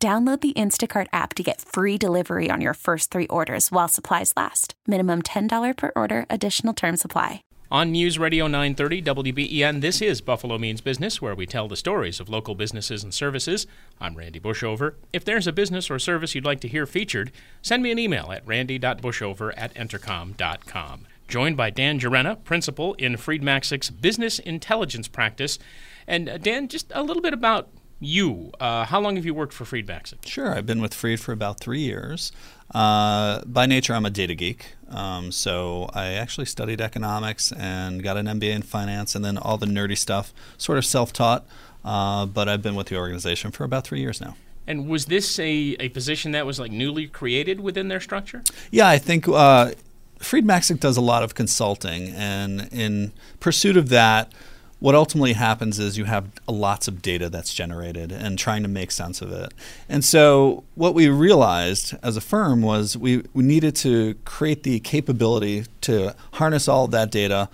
Download the Instacart app to get free delivery on your first three orders while supplies last. Minimum $10 per order, additional term supply. On News Radio 930 WBEN, this is Buffalo Means Business, where we tell the stories of local businesses and services. I'm Randy Bushover. If there's a business or service you'd like to hear featured, send me an email at randy.bushover at entercom.com. Joined by Dan Jarena, principal in Freed Maxick's Business Intelligence Practice. And uh, Dan, just a little bit about you. Uh, how long have you worked for Freed Maxick? Sure, I've been with Freed for about three years. Uh, by nature, I'm a data geek. Um, so I actually studied economics and got an MBA in finance, and then all the nerdy stuff, sort of self-taught. Uh, but I've been with the organization for about three years now. And was this a, a position that was like newly created within their structure? Yeah, I think uh, Freed Maxick does a lot of consulting, and in pursuit of that, what ultimately happens is you have lots of data that's generated and trying to make sense of it. And so, what we realized as a firm was we, we needed to create the capability to harness all of that data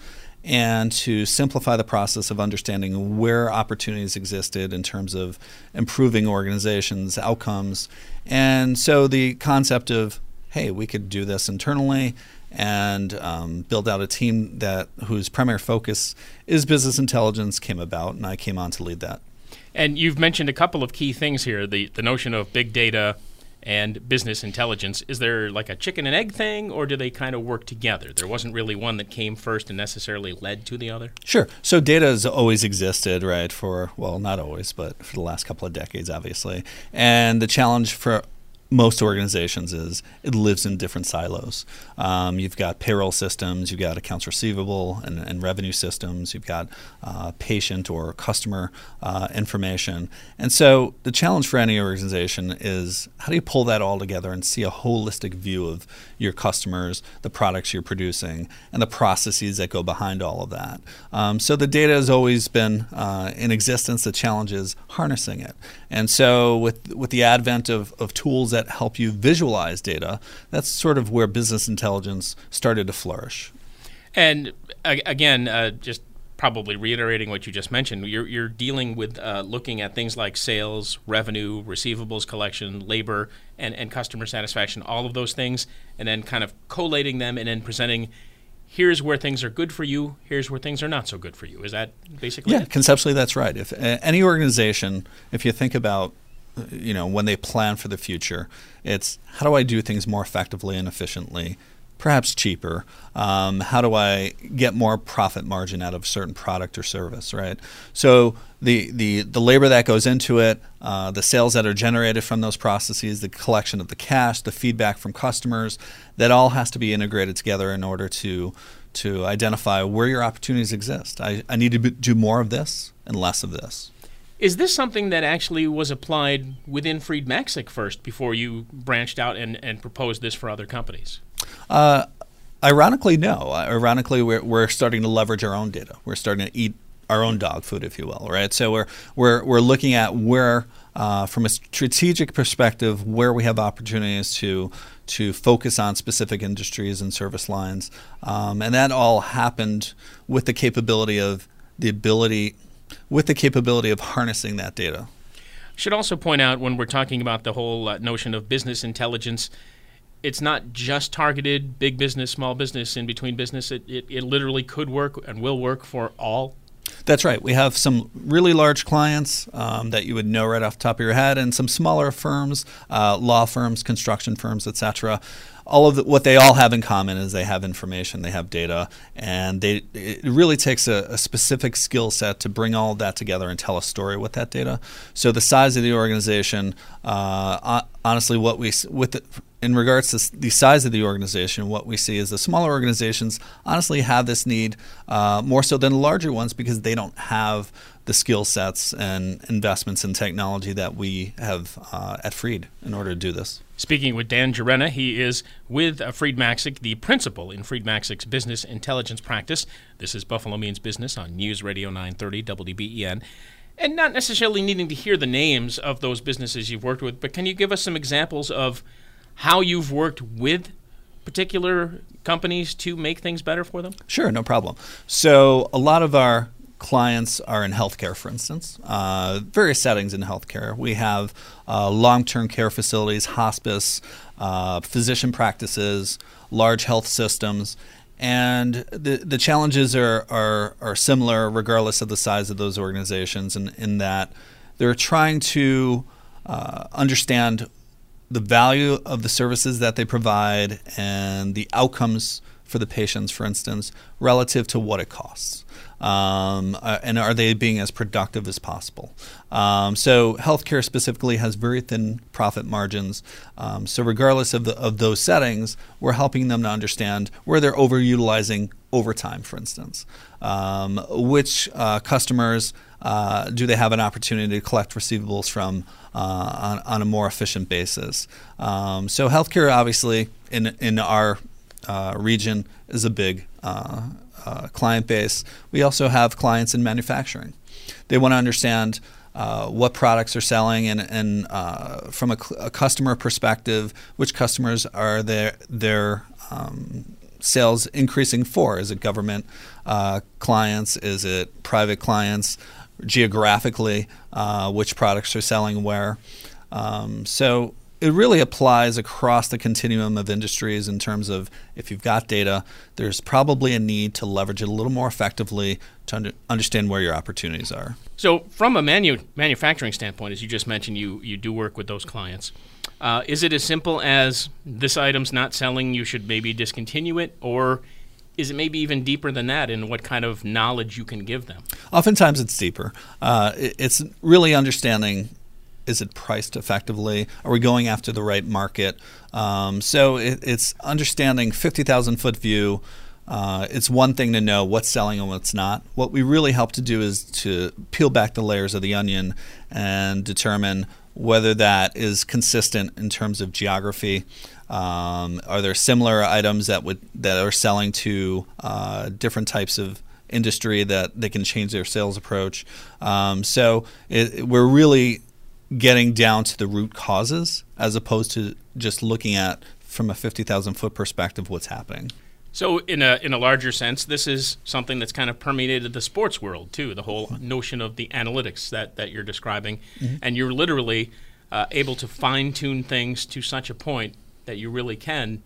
and to simplify the process of understanding where opportunities existed in terms of improving organizations' outcomes. And so, the concept of hey, we could do this internally and um, build out a team that whose primary focus is business intelligence came about, and I came on to lead that. And you've mentioned a couple of key things here: the the notion of big data and business intelligence. Is there like a chicken and egg thing, or do they kind of work together? There wasn't really one that came first and necessarily led to the other. Sure. So data has always existed, right? For well, not always, but for the last couple of decades, obviously. And the challenge for most organizations is it lives in different silos. Um, you've got payroll systems, you've got accounts receivable and, and revenue systems, you've got uh, patient or customer uh, information. And so the challenge for any organization is how do you pull that all together and see a holistic view of your customers, the products you're producing, and the processes that go behind all of that. Um, so the data has always been uh, in existence. The challenge is harnessing it. And so with with the advent of, of tools that help you visualize data, that's sort of where business intelligence started to flourish. And again, uh, just probably reiterating what you just mentioned, you're, you're dealing with uh, looking at things like sales, revenue, receivables collection, labor, and, and customer satisfaction, all of those things, and then kind of collating them and then presenting here's where things are good for you, here's where things are not so good for you. Is that basically Yeah, it? conceptually that's right. If uh, any organization, if you think about you know, when they plan for the future, it's how do I do things more effectively and efficiently? perhaps cheaper? Um, how do I get more profit margin out of a certain product or service, right? So the, the, the labor that goes into it, uh, the sales that are generated from those processes, the collection of the cash, the feedback from customers, that all has to be integrated together in order to, to identify where your opportunities exist. I, I need to do more of this and less of this. Is this something that actually was applied within Freed Maxick first before you branched out and, and proposed this for other companies? Uh, ironically, no. Ironically, we're, we're starting to leverage our own data. We're starting to eat our own dog food, if you will, right? So we're we're we're looking at where, uh, from a strategic perspective, where we have opportunities to to focus on specific industries and service lines, um, and that all happened with the capability of the ability, with the capability of harnessing that data. Should also point out when we're talking about the whole uh, notion of business intelligence it's not just targeted big business, small business, in between business. It, it, it literally could work and will work for all. That's right. We have some really large clients um, that you would know right off the top of your head, and some smaller firms, uh, law firms, construction firms, etc. All of the, what they all have in common is they have information, they have data, and they it really takes a, a specific skill set to bring all that together and tell a story with that data. So the size of the organization, uh, honestly, what we with the, in regards to the size of the organization, what we see is the smaller organizations honestly have this need uh, more so than the larger ones because they don't have the skill sets and investments in technology that we have uh, at Freed in order to do this. Speaking with Dan Jarena, he is with uh, Freed Maxick, the principal in Freed Maxick's business intelligence practice. This is Buffalo Means Business on News Radio 930 WBEN. And not necessarily needing to hear the names of those businesses you've worked with, but can you give us some examples of how you've worked with particular companies to make things better for them? Sure, no problem. So, a lot of our clients are in healthcare, for instance, uh, various settings in healthcare. We have uh, long term care facilities, hospice, uh, physician practices, large health systems. And the, the challenges are, are, are similar regardless of the size of those organizations, in, in that they're trying to uh, understand the value of the services that they provide and the outcomes for the patients, for instance, relative to what it costs. Um, uh, and are they being as productive as possible? Um, so, healthcare specifically has very thin profit margins. Um, so, regardless of, the, of those settings, we're helping them to understand where they're overutilizing overtime, for instance. Um, which uh, customers uh, do they have an opportunity to collect receivables from uh, on, on, a more efficient basis? Um, so, healthcare, obviously, in, in our uh, region, is a big uh, uh, client base. We also have clients in manufacturing. They want to understand uh, what products are selling and, and uh, from a, a, customer perspective, which customers are their, their um, sales increasing for? Is it government uh, clients? Is it private clients? Geographically, uh, which products are selling where? Um, so it really applies across the continuum of industries in terms of if you've got data, there's probably a need to leverage it a little more effectively to under, understand where your opportunities are. So, from a manu- manufacturing standpoint, as you just mentioned, you, you do work with those clients. Uh, is it as simple as this item's not selling, you should maybe discontinue it? Or is it maybe even deeper than that in what kind of knowledge you can give them? Oftentimes it's deeper. Uh, it's really understanding is it priced effectively? Are we going after the right market? Um, so it, it's understanding 50,000 foot view. Uh, it's one thing to know what's selling and what's not. What we really help to do is to peel back the layers of the onion and determine whether that is consistent in terms of geography. Um, are there similar items that would that are selling to uh, different types of industry that they can change their sales approach? Um, so it, we're really getting down to the root causes as opposed to just looking at from a 50,000 foot perspective what's happening. So, in a in a larger sense, this is something that's kind of permeated the sports world too. The whole notion of the analytics that that you're describing, mm-hmm. and you're literally uh, able to fine tune things to such a point that you really can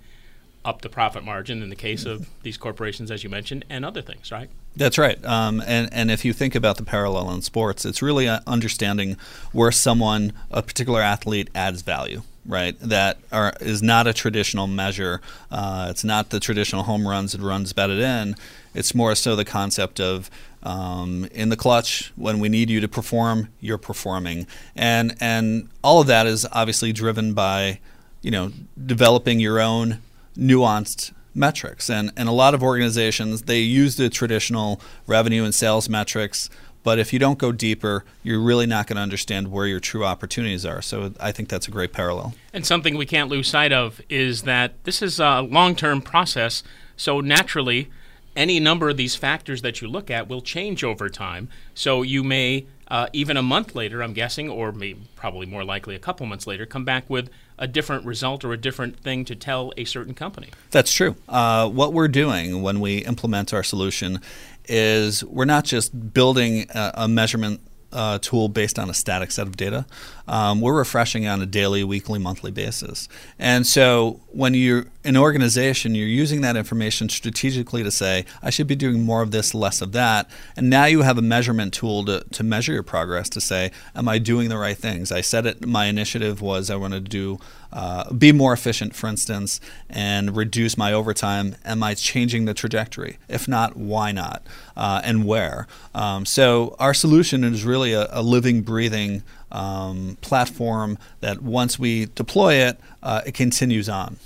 up the profit margin in the case of these corporations, as you mentioned, and other things, right? That's right. Um, and, and if you think about the parallel in sports, it's really uh, understanding where someone, a particular athlete, adds value right? That are, is not a traditional measure. Uh, it's not the traditional home runs and runs batted in. It's more so the concept of um, in the clutch when we need you to perform, you're performing, and and all of that is obviously driven by you know developing your own nuanced metrics. And, and a lot of organizations, they use the traditional revenue and sales metrics, but if you don't go deeper, you're really not going to understand where your true opportunities are. So I think that's a great parallel. And something we can't lose sight of is that this is a long term process. So naturally, any number of these factors that you look at will change over time. So you may, uh, even a month later, I'm guessing, or maybe probably more likely a couple months later, come back with a different result or a different thing to tell a certain company. That's true. Uh, what we're doing when we implement our solution is we're not just building a, a measurement uh, tool based on a static set of data. Um, we're refreshing on a daily, weekly, monthly basis. And so when you're an organization, you're using that information strategically to say, I should be doing more of this, less of that. And now you have a measurement tool to, to measure your progress to say, Am I doing the right things? I said it, my initiative was I wanted to do uh, be more efficient, for instance, and reduce my overtime? Am I changing the trajectory? If not, why not? Uh, and where? Um, so, our solution is really a, a living, breathing um, platform that once we deploy it, uh, it continues on.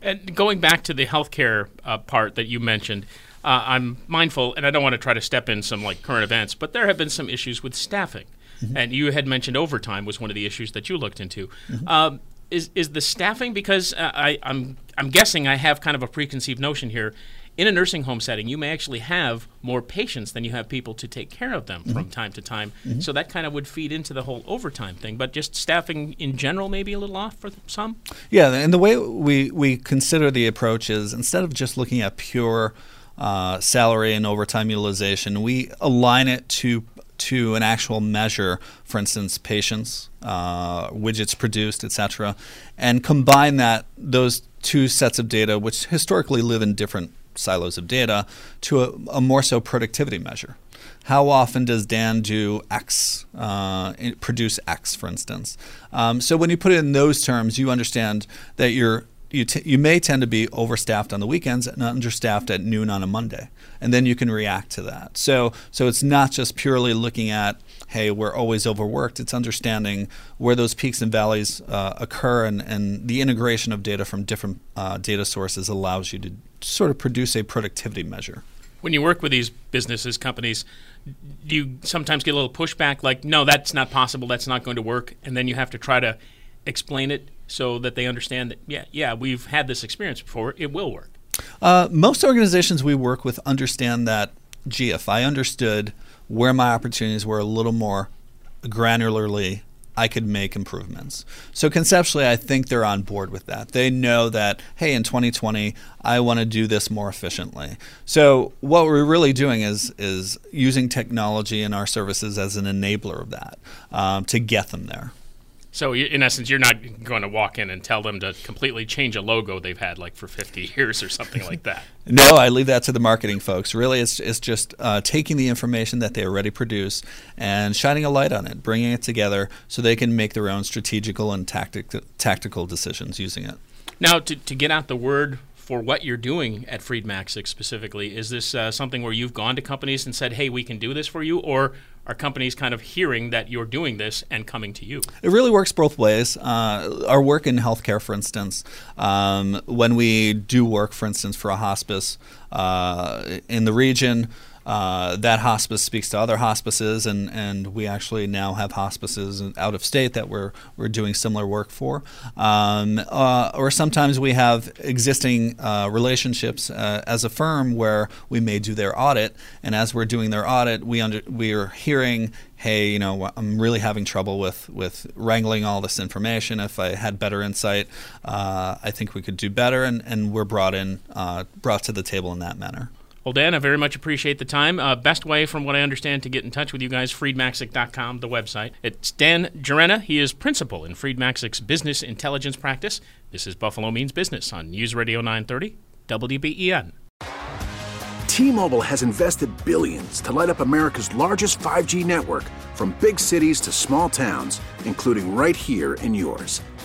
And going back to the healthcare uh, part that you mentioned, uh, I'm mindful, and I don't want to try to step in some like current events, but there have been some issues with staffing. Mm-hmm. And you had mentioned overtime was one of the issues that you looked into. Mm-hmm. Um, is is the staffing because uh, I I'm I'm guessing I have kind of a preconceived notion here. In a nursing home setting, you may actually have more patients than you have people to take care of them mm-hmm. from time to time. Mm-hmm. So that kind of would feed into the whole overtime thing. But just staffing in general, maybe a little off for some. Yeah, and the way we we consider the approach is instead of just looking at pure uh, salary and overtime utilization, we align it to to an actual measure, for instance, patients, uh, widgets produced, etc., and combine that those two sets of data, which historically live in different silos of data, to a, a more so productivity measure. How often does Dan do X, uh, produce X, for instance? Um, so when you put it in those terms, you understand that you're you, t- you may tend to be overstaffed on the weekends and understaffed at noon on a Monday, and then you can react to that. So so it's not just purely looking at hey we're always overworked. It's understanding where those peaks and valleys uh, occur, and, and the integration of data from different uh, data sources allows you to sort of produce a productivity measure. When you work with these businesses, companies, do you sometimes get a little pushback like, no, that's not possible, that's not going to work, and then you have to try to explain it so that they understand that yeah, yeah, we've had this experience before. It will work. Uh, most organizations we work with understand that. Gee, if I understood where my opportunities were a little more granularly I could make improvements. So conceptually, I think they're on board with that. They know that, hey, in 2020, I want to do this more efficiently. So what we're really doing is is using technology in our services as an enabler of that um, to get them there. So in essence, you're not going to walk in and tell them to completely change a logo they've had like for 50 years or something like that. no, I leave that to the marketing folks. Really, it's it's just uh, taking the information that they already produce and shining a light on it, bringing it together so they can make their own strategical and tactic, tactical decisions using it. Now, to, to get out the word for what you're doing at Freed Maxick specifically, is this uh, something where you've gone to companies and said, "Hey, we can do this for you," or are companies kind of hearing that you're doing this and coming to you? It really works both ways. Uh, our work in healthcare, for instance, um, when we do work, for instance, for a hospice uh, in the region, uh, that hospice speaks to other hospices, and, and we actually now have hospices out of state that we're, we're doing similar work for. Um, uh, or sometimes we have existing uh, relationships uh, as a firm where we may do their audit, and as we're doing their audit, we, under, we are hearing hey, you know, I'm really having trouble with with wrangling all this information. If I had better insight, uh, I think we could do better, and, and we're brought in, uh, brought to the table in that manner. Well, Dan, I very much appreciate the time. Uh, best way, from what I understand, to get in touch with you guys, freedmaxick.com, the website. It's Dan Jarena. He is principal in Freed Maxick's business intelligence practice. This is Buffalo Means Business on News Radio 930, WBEN. T-Mobile has invested billions to light up America's largest 5G network from big cities to small towns, including right here in yours.